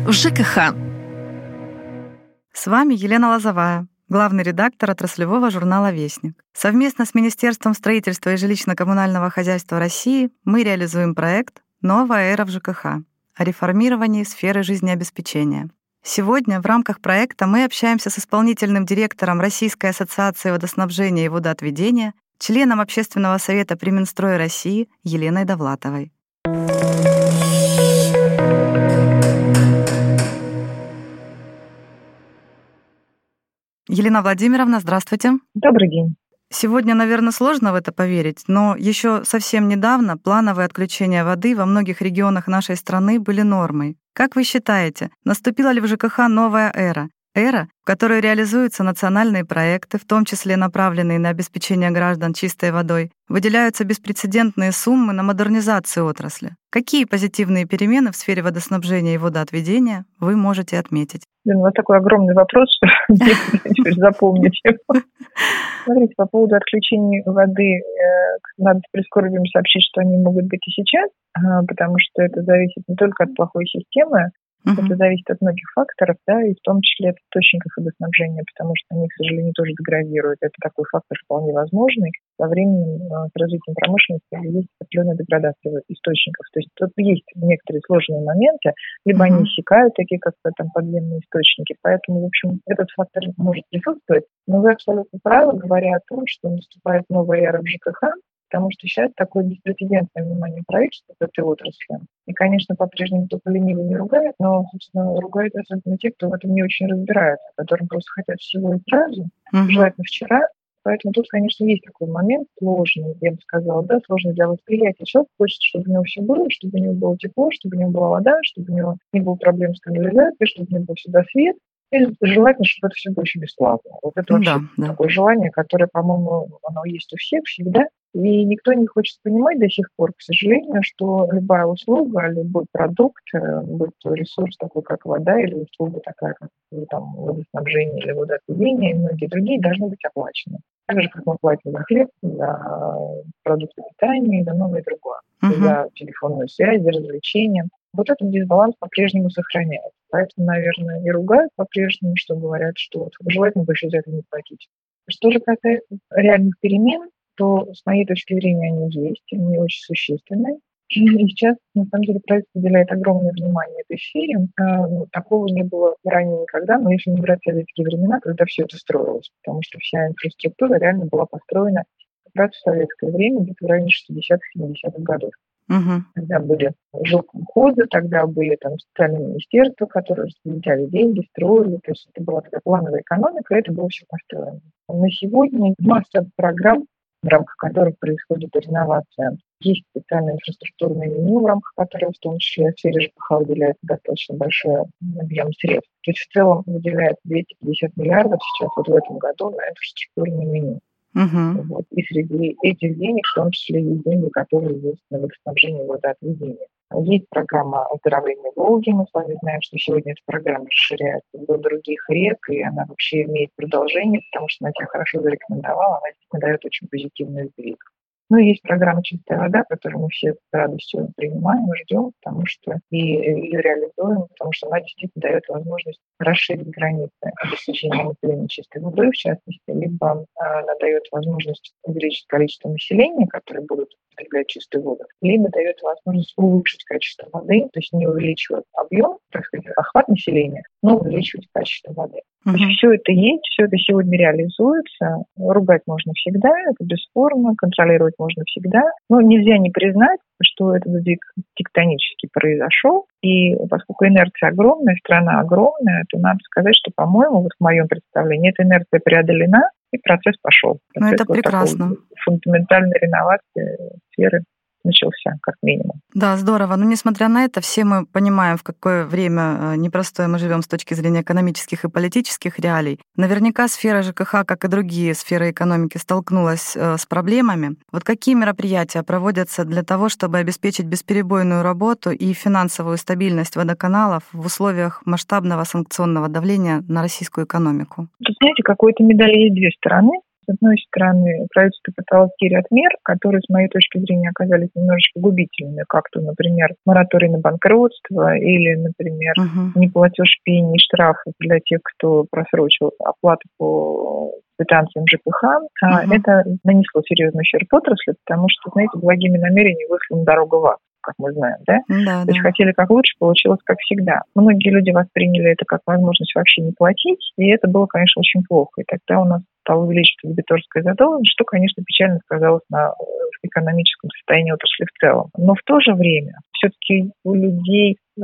В ЖКХ. С вами Елена Лозовая, главный редактор отраслевого журнала «Вестник». Совместно с Министерством строительства и жилищно-коммунального хозяйства России мы реализуем проект «Новая эра в ЖКХ» о реформировании сферы жизнеобеспечения. Сегодня в рамках проекта мы общаемся с исполнительным директором Российской ассоциации водоснабжения и водоотведения, членом Общественного совета при Минстрое России Еленой Довлатовой. Елена Владимировна, здравствуйте. Добрый день. Сегодня, наверное, сложно в это поверить, но еще совсем недавно плановые отключения воды во многих регионах нашей страны были нормой. Как вы считаете, наступила ли в ЖКХ новая эра? Эра, в которой реализуются национальные проекты, в том числе направленные на обеспечение граждан чистой водой, выделяются беспрецедентные суммы на модернизацию отрасли. Какие позитивные перемены в сфере водоснабжения и водоотведения вы можете отметить? Блин, у вас такой огромный вопрос, что запомнить его. Смотрите, по поводу отключения воды, э, надо с прискорбием сообщить, что они могут быть и сейчас, а, потому что это зависит не только от плохой системы, Uh-huh. Это зависит от многих факторов, да, и в том числе от источников водоснабжения, потому что они, к сожалению, тоже деградируют. Это такой фактор вполне возможный. Со временем э, с развитием промышленности есть определенная деградация источников. То есть тут есть некоторые сложные моменты, либо uh-huh. они иссякают, такие как там подземные источники. Поэтому, в общем, этот фактор может присутствовать. Но вы абсолютно правы, говоря о том, что наступает новая эра в ЖКХ, потому что сейчас такое беспрецедентное внимание правительства к этой отрасли. И, конечно, по-прежнему только ленивый не ругает, но, собственно, ругает особенно те, кто в этом не очень разбирается, которым просто хотят всего и сразу, uh-huh. желательно вчера. Поэтому тут, конечно, есть такой момент сложный, я бы сказала, да, сложный для восприятия. Человек хочет, чтобы у него все было, чтобы у него было тепло, чтобы у него была вода, чтобы у него не было проблем с канализацией, чтобы у него был всегда свет, и желательно, чтобы это все было очень бесплатно. Вот это вообще да, такое да. желание, которое, по-моему, оно есть у всех всегда. И никто не хочет понимать до сих пор, к сожалению, что любая услуга, любой продукт, э, будь то ресурс такой, как вода, или услуга такая, как ну, там, водоснабжение или водоотведение, и многие другие, должны быть оплачены. Так же, как мы платим за хлеб, за продукты питания и за многое другое. Uh-huh. За телефонную связь, за развлечения. Вот этот дисбаланс по-прежнему сохраняется. Поэтому, наверное, и ругают по-прежнему, что говорят, что желательно больше за это не платить. Что же касается реальных перемен, то с моей точки зрения они есть, они очень существенные. И сейчас, на самом деле, правительство уделяет огромное внимание этой сфере. А, ну, такого не было ранее никогда, но если не брать советские времена, когда все это строилось, потому что вся инфраструктура реально была построена как раз в советское время, где-то в районе 60-70-х годов. Угу. Тогда были жилкомхозы, тогда были там специальные министерства, которые распределяли деньги, строили. То есть это была такая плановая экономика, и это было все построено. На сегодня масса программ в рамках которых происходит реновация. Есть специальное инфраструктурное меню, в рамках которого в том числе сфере ЖКХ выделяется достаточно большой объем средств. То есть в целом выделяется 250 миллиардов сейчас вот в этом году на инфраструктурное меню. Uh-huh. Вот. И среди этих денег в том числе есть деньги, которые есть на водоснабжение водоотведения. Есть программа оздоровления Волги. Мы с вами знаем, что сегодня эта программа расширяется до других рек, и она вообще имеет продолжение, потому что она себя хорошо зарекомендовала, она действительно дает очень позитивный сдвиг. Ну, есть программа «Чистая вода», которую мы все с радостью принимаем и ждем, потому что и ее реализуем, потому что она действительно дает возможность расширить границы обеспечения населения чистой водой, в частности, либо а, она дает возможность увеличить количество населения, которые будут потреблять чистую воду, либо дает возможность улучшить качество воды, то есть не увеличивать объем, так сказать, охват населения, но увеличивать качество воды. То есть все это есть, все это сегодня реализуется. Ругать можно всегда, это бесспорно, контролировать можно всегда. Но нельзя не признать, что этот сдвиг тектонически произошел. И поскольку инерция огромная, страна огромная, то надо сказать, что, по-моему, вот в моем представлении эта инерция преодолена, и процесс пошел. Ну, это прекрасно. Фундаментальной реновации сферы начался, как минимум. Да, здорово. Но несмотря на это, все мы понимаем, в какое время э, непростое мы живем с точки зрения экономических и политических реалий. Наверняка сфера ЖКХ, как и другие сферы экономики, столкнулась э, с проблемами. Вот какие мероприятия проводятся для того, чтобы обеспечить бесперебойную работу и финансовую стабильность водоканалов в условиях масштабного санкционного давления на российскую экономику? Тут, знаете, какой-то медаль есть две стороны. С одной стороны, правительство пыталось ряд мер, которые, с моей точки зрения, оказались немножечко губительными, как то, например, мораторий на банкротство или, например, uh-huh. неплатеж пений и штрафов для тех, кто просрочил оплату по квитанциям ЖКХ. Uh-huh. Это нанесло серьезный ущерб отрасли, потому что, знаете, благими намерениями вышли на дорогу в ад как мы знаем, да? да То да. есть хотели как лучше, получилось как всегда. Многие люди восприняли это как возможность вообще не платить, и это было, конечно, очень плохо. И тогда у нас стала увеличиваться дебиторская задолженность, что, конечно, печально сказалось на э, экономическом состоянии отрасли в целом. Но в то же время все-таки у людей э,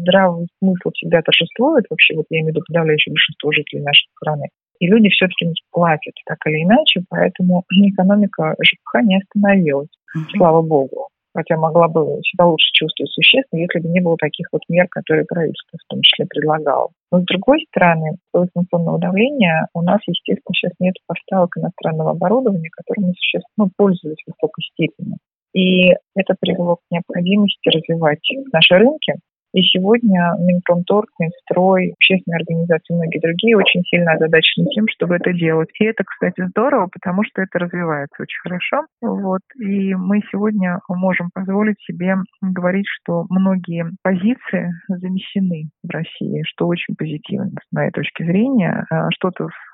здравый смысл всегда торжествует, вообще вот я имею в виду подавляющее большинство жителей нашей страны. И люди все-таки платят так или иначе, поэтому экономика ЖКХ не остановилась, mm-hmm. слава богу хотя могла бы себя лучше чувствовать существенно, если бы не было таких вот мер, которые правительство в том числе предлагало. Но с другой стороны, после инфляционного давления у нас, естественно, сейчас нет поставок иностранного оборудования, которым мы существенно ну, пользовались в высокой степени. И это привело к необходимости развивать наши рынки, и сегодня Минпромторг, Минстрой, общественные организации и многие другие очень сильно озадачены тем, чтобы это делать. И это, кстати, здорово, потому что это развивается очень хорошо. Вот. И мы сегодня можем позволить себе говорить, что многие позиции замещены в России, что очень позитивно с моей точки зрения. А что-то в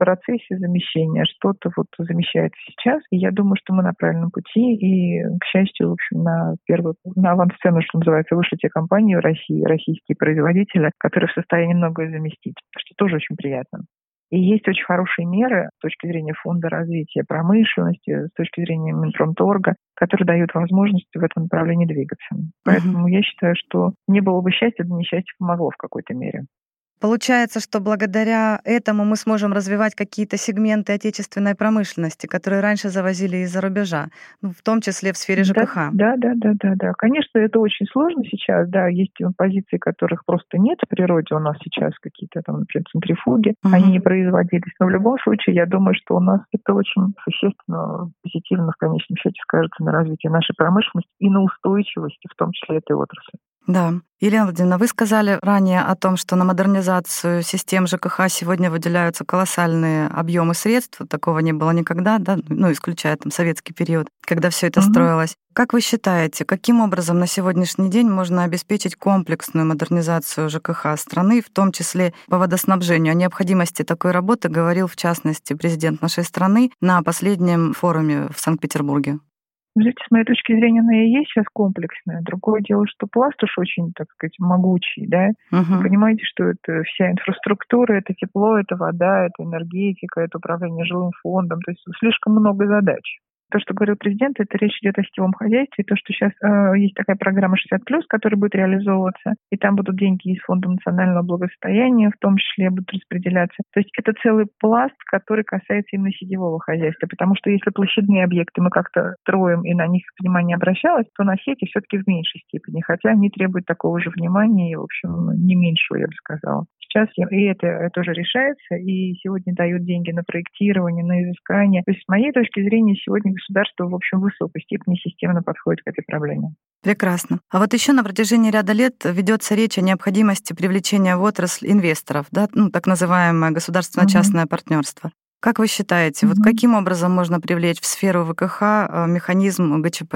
процессе замещения, что-то вот замещается сейчас. И я думаю, что мы на правильном пути. И, к счастью, в общем, на первую, на авансцену, что называется, вышли те компании в России, российские производители, которые в состоянии многое заместить, что тоже очень приятно. И есть очень хорошие меры с точки зрения фонда развития промышленности, с точки зрения Минпромторга, которые дают возможность в этом направлении двигаться. Поэтому uh-huh. я считаю, что не было бы счастья, да несчастье помогло в какой-то мере. Получается, что благодаря этому мы сможем развивать какие-то сегменты отечественной промышленности, которые раньше завозили из-за рубежа, ну, в том числе в сфере ЖКХ. Да, да, да, да, да. Конечно, это очень сложно сейчас. Да, есть позиции, которых просто нет в природе. У нас сейчас какие-то там, например, центрифуги, угу. они не производились. Но в любом случае, я думаю, что у нас это очень существенно, позитивно в конечном счете скажется на развитии нашей промышленности и на устойчивости, в том числе этой отрасли. Да. Елена Владимировна, вы сказали ранее о том, что на модернизацию систем ЖКХ сегодня выделяются колоссальные объемы средств. Такого не было никогда, да? ну, исключая там советский период, когда все это угу. строилось. Как вы считаете, каким образом на сегодняшний день можно обеспечить комплексную модернизацию ЖКХ страны, в том числе по водоснабжению? О необходимости такой работы говорил, в частности, президент нашей страны на последнем форуме в Санкт-Петербурге. Знаете, с моей точки зрения, она и есть сейчас комплексная. Другое дело, что пласт уж очень, так сказать, могучий, да. Uh-huh. Вы понимаете, что это вся инфраструктура, это тепло, это вода, это энергетика, это управление жилым фондом. То есть слишком много задач то, что говорил президент, это речь идет о сетевом хозяйстве, то, что сейчас э, есть такая программа 60+, которая будет реализовываться, и там будут деньги из Фонда национального благосостояния, в том числе будут распределяться. То есть это целый пласт, который касается именно сетевого хозяйства, потому что если площадные объекты мы как-то строим и на них внимание обращалось, то на сети все-таки в меньшей степени, хотя они требуют такого же внимания и, в общем, не меньшего, я бы сказала. Сейчас и это тоже решается, и сегодня дают деньги на проектирование, на изыскание. То есть, с моей точки зрения, сегодня государство, в общем, в высокой степени системно подходит к этой проблеме. Прекрасно. А вот еще на протяжении ряда лет ведется речь о необходимости привлечения в отрасль инвесторов, да, ну, так называемое государственно-частное mm-hmm. партнерство. Как вы считаете, mm-hmm. вот каким образом можно привлечь в сферу ВКХ э, механизм ГЧП?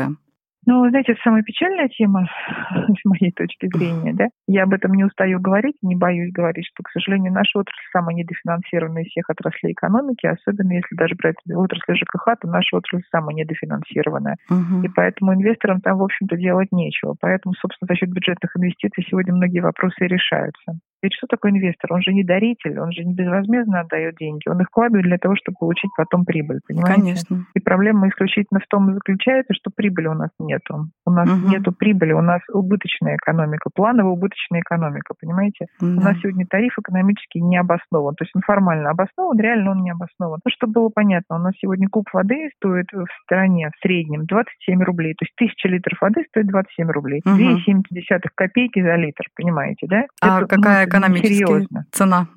Ну, знаете, это самая печальная тема с моей точки зрения, да. Я об этом не устаю говорить, не боюсь говорить, что, к сожалению, наша отрасль самая недофинансированная из всех отраслей экономики, особенно если даже брать отрасль ЖКХ, то наша отрасль самая недофинансированная. Uh-huh. И поэтому инвесторам там, в общем-то, делать нечего. Поэтому, собственно, за счет бюджетных инвестиций сегодня многие вопросы и решаются. Ведь что такое инвестор? Он же не даритель, он же не безвозмездно отдает деньги. Он их вкладывает для того, чтобы получить потом прибыль, понимаете? Конечно. И проблема исключительно в том и заключается, что прибыли у нас нету. У нас угу. нету прибыли, у нас убыточная экономика, плановая убыточная экономика, понимаете? Да. У нас сегодня тариф экономически не обоснован. То есть он формально обоснован, реально он не обоснован. Ну, чтобы было понятно, у нас сегодня куб воды стоит в стране в среднем 27 рублей. То есть тысяча литров воды стоит 27 рублей. Угу. 2,7 копейки за литр, понимаете, да? А Это, какая экономически цена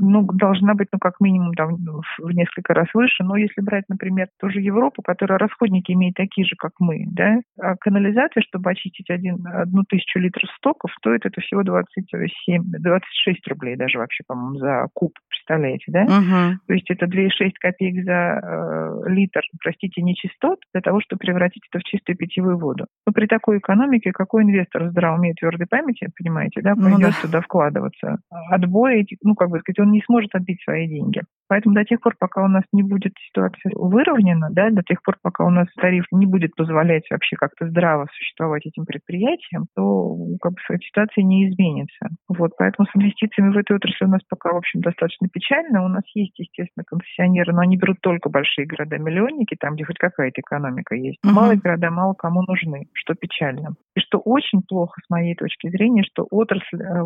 ну, должна быть, ну, как минимум, там, в несколько раз выше. Но если брать, например, тоже Европу, которая расходники имеет такие же, как мы, да, а канализация, чтобы очистить один, одну тысячу литров стоков, стоит это всего 27, 26 рублей даже вообще, по-моему, за куб, представляете, да? Угу. То есть это 2,6 копеек за э, литр, простите, нечистот, для того, чтобы превратить это в чистую питьевую воду. Но при такой экономике какой инвестор в здравом уме твердой памяти, понимаете, да, пойдет ну, да. туда вкладываться? Отбой этих, ну, как бы сказать, он не сможет отбить свои деньги. Поэтому до тех пор, пока у нас не будет ситуация выровнена, да, до тех пор, пока у нас тариф не будет позволять вообще как-то здраво существовать этим предприятиям, то как бы ситуация не изменится. Вот, поэтому с инвестициями в эту отрасль у нас пока, в общем, достаточно печально. У нас есть, естественно, концессионеры, но они берут только большие города-миллионники, там, где хоть какая-то экономика есть. Uh-huh. Малые города мало кому нужны, что печально. И что очень плохо, с моей точки зрения, что отрасль э,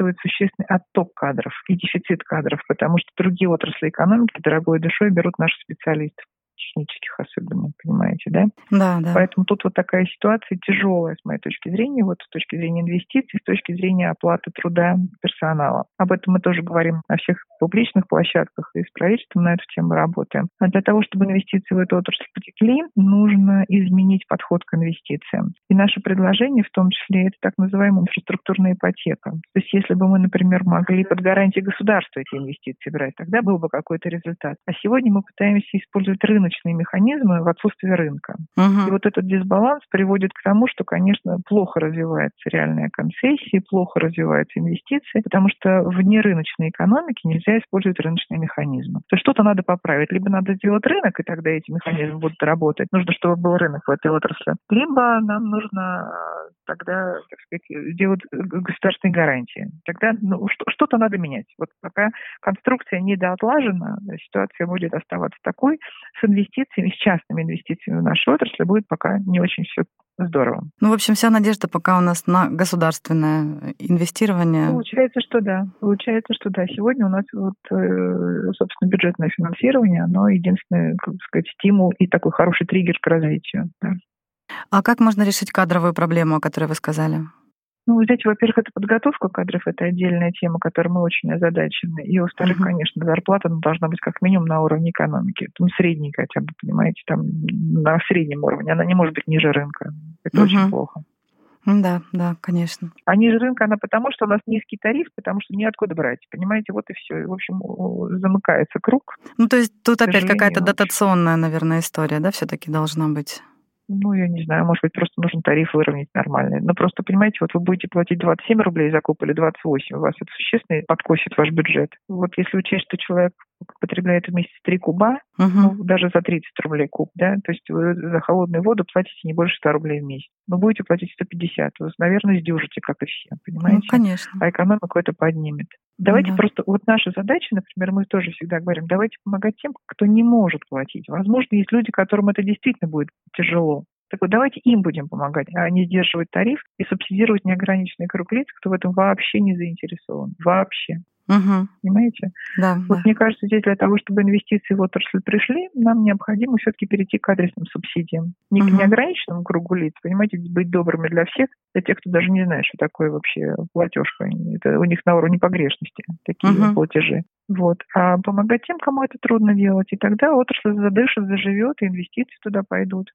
испытывает существенный отток кадров и дефицит кадров, потому что другие отрасли экономики дорогой душой берут наших специалистов технических особенно, понимаете, да? Да, да. Поэтому тут вот такая ситуация тяжелая с моей точки зрения, вот с точки зрения инвестиций, с точки зрения оплаты труда персонала. Об этом мы тоже говорим на всех публичных площадках и с правительством на эту тему работаем. А для того, чтобы инвестиции в эту отрасль потекли, нужно изменить подход к инвестициям. И наше предложение в том числе это так называемая инфраструктурная ипотека. То есть если бы мы, например, могли под гарантией государства эти инвестиции брать, тогда был бы какой-то результат. А сегодня мы пытаемся использовать рыночные рыночные механизмы в отсутствии рынка. Угу. И вот этот дисбаланс приводит к тому, что, конечно, плохо развивается реальная концессия, плохо развиваются инвестиции, потому что в нерыночной экономике нельзя использовать рыночные механизмы. То есть что-то надо поправить. Либо надо сделать рынок, и тогда эти механизмы будут работать. Нужно, чтобы был рынок в этой отрасли. Либо нам нужно э, тогда, так сказать, сделать государственные гарантии. Тогда ну, что-то надо менять. Вот пока конструкция недоотлажена, ситуация будет оставаться такой с инвестициями инвестициями, с частными инвестициями в нашу отрасль будет пока не очень все здорово. Ну, в общем, вся надежда пока у нас на государственное инвестирование. Получается, что да. Получается, что да. Сегодня у нас вот, э, собственно, бюджетное финансирование, оно единственный, как сказать, стимул и такой хороший триггер к развитию. Да. А как можно решить кадровую проблему, о которой вы сказали? Ну, знаете, во-первых, это подготовка кадров, это отдельная тема, которой мы очень озадачены. И, во-вторых, uh-huh. конечно, зарплата ну, должна быть как минимум на уровне экономики. Там средней хотя бы, понимаете, там на среднем уровне. Она не может быть ниже рынка. Это uh-huh. очень плохо. Да, да, конечно. А ниже рынка она потому, что у нас низкий тариф, потому что неоткуда брать. Понимаете, вот и все. В общем, замыкается круг. Ну, то есть тут опять какая-то дотационная, наверное, история, да, все-таки должна быть ну, я не знаю, может быть, просто нужно тариф выровнять нормальный. Но просто, понимаете, вот вы будете платить 27 рублей за куб или 28, у вас это существенно подкосит ваш бюджет. Вот если учесть, что человек потребляет в месяц 3 куба, uh-huh. ну, даже за 30 рублей куб, да, то есть вы за холодную воду платите не больше 100 рублей в месяц. Вы будете платить 150, вы, наверное, сдюжите, как и все, понимаете? Ну, конечно. А экономику это поднимет. Давайте uh-huh. просто, вот наша задача, например, мы тоже всегда говорим, давайте помогать тем, кто не может платить. Возможно, есть люди, которым это действительно будет тяжело. Так вот, давайте им будем помогать, а не сдерживать тариф и субсидировать неограниченный круг лиц, кто в этом вообще не заинтересован. Вообще. Угу. Понимаете? Да, вот да. мне кажется, здесь для того, чтобы инвестиции в отрасль пришли, нам необходимо все-таки перейти к адресным субсидиям. Не угу. к неограниченному кругу лиц, понимаете, быть добрыми для всех, для тех, кто даже не знает, что такое вообще платежка. Это у них на уровне погрешности такие угу. платежи. Вот. А помогать тем, кому это трудно делать. И тогда отрасль задышит, заживет, и инвестиции туда пойдут.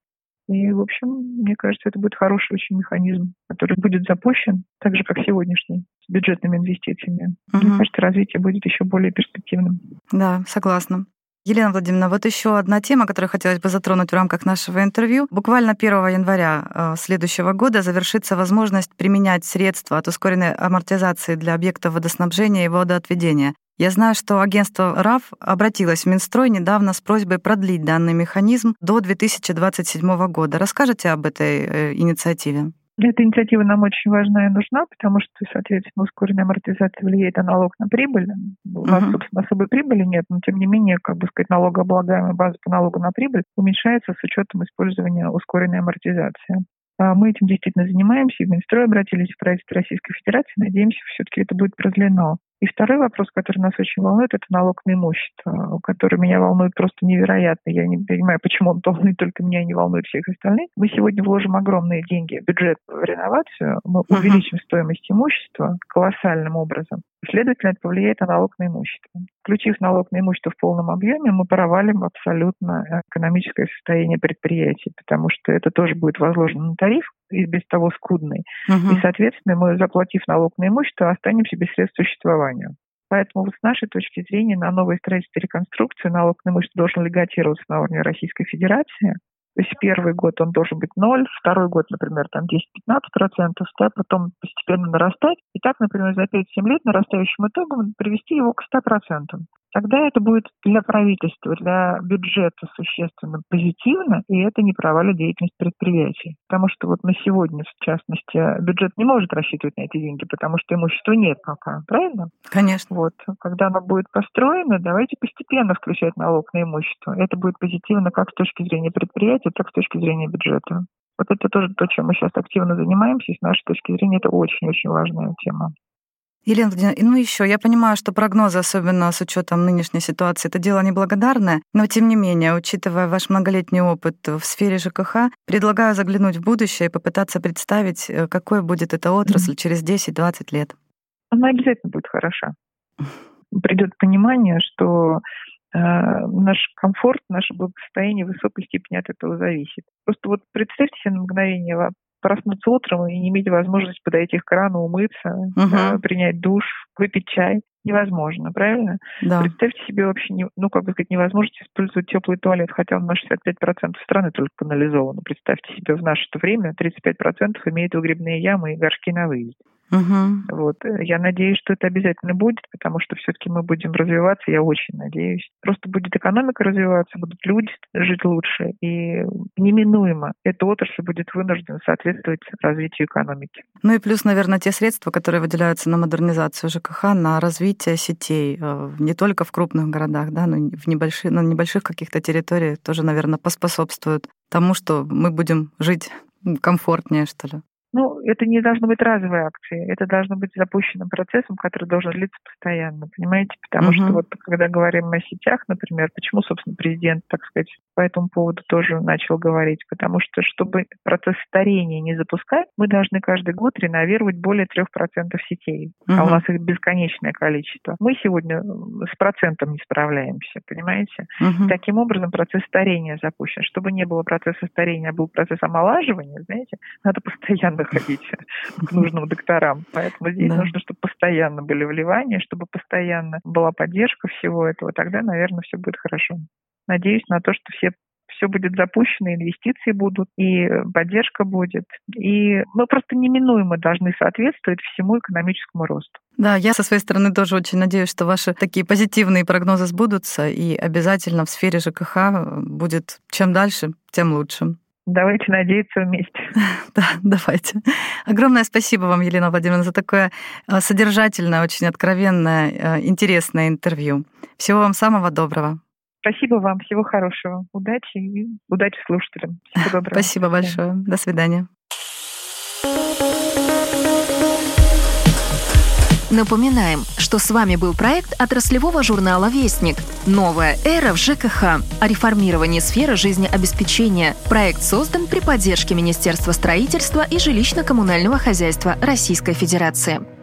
И, в общем, мне кажется, это будет хороший очень механизм, который будет запущен, так же, как сегодняшний, с бюджетными инвестициями. Угу. Мне кажется, развитие будет еще более перспективным. Да, согласна. Елена Владимировна, вот еще одна тема, которую хотелось бы затронуть в рамках нашего интервью. Буквально 1 января э, следующего года завершится возможность применять средства от ускоренной амортизации для объектов водоснабжения и водоотведения. Я знаю, что агентство РАФ обратилось в Минстрой недавно с просьбой продлить данный механизм до 2027 года. Расскажите об этой э, инициативе. Эта инициатива нам очень важна и нужна, потому что, соответственно, ускоренная амортизация влияет на налог на прибыль. У нас, uh-huh. собственно, особой прибыли нет, но, тем не менее, как бы сказать, налогооблагаемая база по налогу на прибыль уменьшается с учетом использования ускоренной амортизации. А мы этим действительно занимаемся, и в Минстрой обратились в правительство Российской Федерации. Надеемся, все-таки это будет продлено. И второй вопрос, который нас очень волнует, это налог на имущество, который меня волнует просто невероятно. Я не понимаю, почему он волнует только меня и не волнует всех остальных. Мы сегодня вложим огромные деньги в бюджет в реновацию, мы увеличим стоимость имущества колоссальным образом. Следовательно, это повлияет на налог на имущество. Включив налог на имущество в полном объеме, мы провалим абсолютно экономическое состояние предприятий, потому что это тоже будет возложено на тариф, и без того скудный. Угу. И, соответственно, мы, заплатив налог на имущество, останемся без средств существования. Поэтому вот с нашей точки зрения на новое строительство и реконструкцию налог на имущество должен легатироваться на уровне Российской Федерации. То есть первый год он должен быть ноль, второй год, например, там 10-15 процентов, да, потом постепенно нарастать. И так, например, за 5-7 лет нарастающим итогом привести его к 100 процентам тогда это будет для правительства, для бюджета существенно позитивно, и это не провалит деятельность предприятий. Потому что вот на сегодня, в частности, бюджет не может рассчитывать на эти деньги, потому что имущества нет пока, правильно? Конечно. Вот. Когда оно будет построено, давайте постепенно включать налог на имущество. Это будет позитивно как с точки зрения предприятия, так и с точки зрения бюджета. Вот это тоже то, чем мы сейчас активно занимаемся, и с нашей точки зрения это очень-очень важная тема. Елена Владимировна, ну еще, я понимаю, что прогнозы, особенно с учетом нынешней ситуации, это дело неблагодарное, но тем не менее, учитывая ваш многолетний опыт в сфере ЖКХ, предлагаю заглянуть в будущее и попытаться представить, э, какой будет эта отрасль mm-hmm. через 10-20 лет. Она обязательно будет хороша. Придет понимание, что э, наш комфорт, наше благосостояние в высокой степени от этого зависит. Просто вот представьте себе на мгновение проснуться утром и не иметь возможности подойти к крану, умыться, угу. да, принять душ, выпить чай. Невозможно, правильно? Да. Представьте себе вообще, не, ну, как бы сказать, невозможность использовать теплый туалет, хотя он на 65% страны только канализован. Представьте себе, в наше время 35% имеют выгребные ямы и горшки на выезде. Угу. Вот. Я надеюсь, что это обязательно будет, потому что все-таки мы будем развиваться, я очень надеюсь. Просто будет экономика развиваться, будут люди жить лучше, и неминуемо эта отрасль будет вынуждена соответствовать развитию экономики. Ну и плюс, наверное, те средства, которые выделяются на модернизацию ЖКХ, на развитие сетей, э, не только в крупных городах, да, но в небольших, на небольших каких-то территориях тоже, наверное, поспособствуют тому, что мы будем жить комфортнее, что ли. Ну, это не должно быть разовой акцией, это должно быть запущенным процессом, который должен длиться постоянно, понимаете? Потому угу. что вот когда говорим о сетях, например, почему, собственно, президент, так сказать, по этому поводу тоже начал говорить? Потому что, чтобы процесс старения не запускать, мы должны каждый год реновировать более 3% сетей, угу. а у нас их бесконечное количество. Мы сегодня с процентом не справляемся, понимаете? Угу. Таким образом, процесс старения запущен. Чтобы не было процесса старения, а был процесс омолаживания, знаете, надо постоянно ходить к нужным докторам. Поэтому здесь да. нужно, чтобы постоянно были вливания, чтобы постоянно была поддержка всего этого. Тогда, наверное, все будет хорошо. Надеюсь на то, что все все будет запущено, инвестиции будут, и поддержка будет. И мы просто неминуемо должны соответствовать всему экономическому росту. Да, я со своей стороны тоже очень надеюсь, что ваши такие позитивные прогнозы сбудутся, и обязательно в сфере ЖКХ будет чем дальше, тем лучше. Давайте надеяться вместе. Да, давайте. Огромное спасибо вам, Елена Владимировна, за такое э, содержательное, очень откровенное, э, интересное интервью. Всего вам самого доброго. Спасибо вам, всего хорошего. Удачи и удачи слушателям. Всего доброго. Спасибо большое. До свидания. Напоминаем, что с вами был проект отраслевого журнала «Вестник». Новая эра в ЖКХ. О реформировании сферы жизнеобеспечения. Проект создан при поддержке Министерства строительства и жилищно-коммунального хозяйства Российской Федерации.